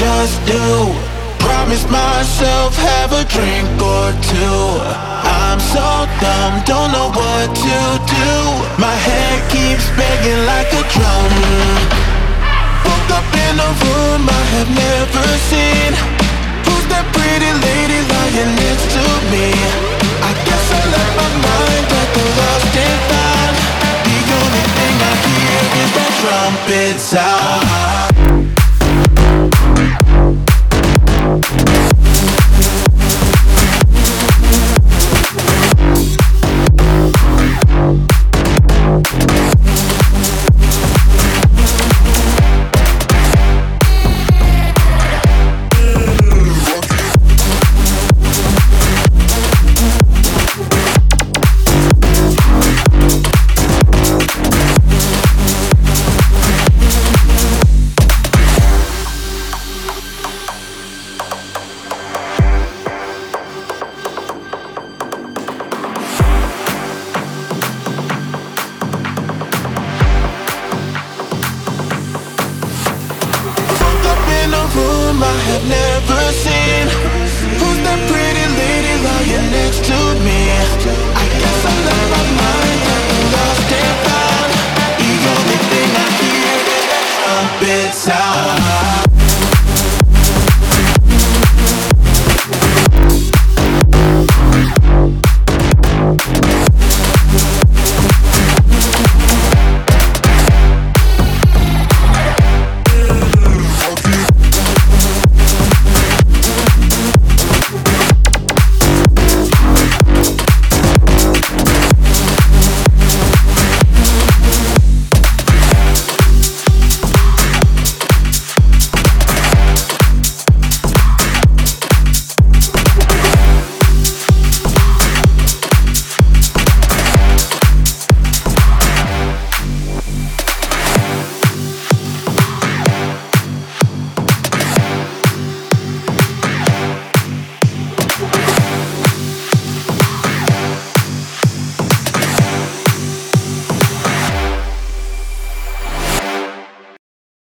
just do? Promise myself have a drink or two. I'm so dumb, don't know what to do. My head keeps banging like a drum. Woke up in a room I have never seen. Who's that pretty lady lying next to me? I guess I left my mind at the lost and found. The only thing I hear is that trumpet sound.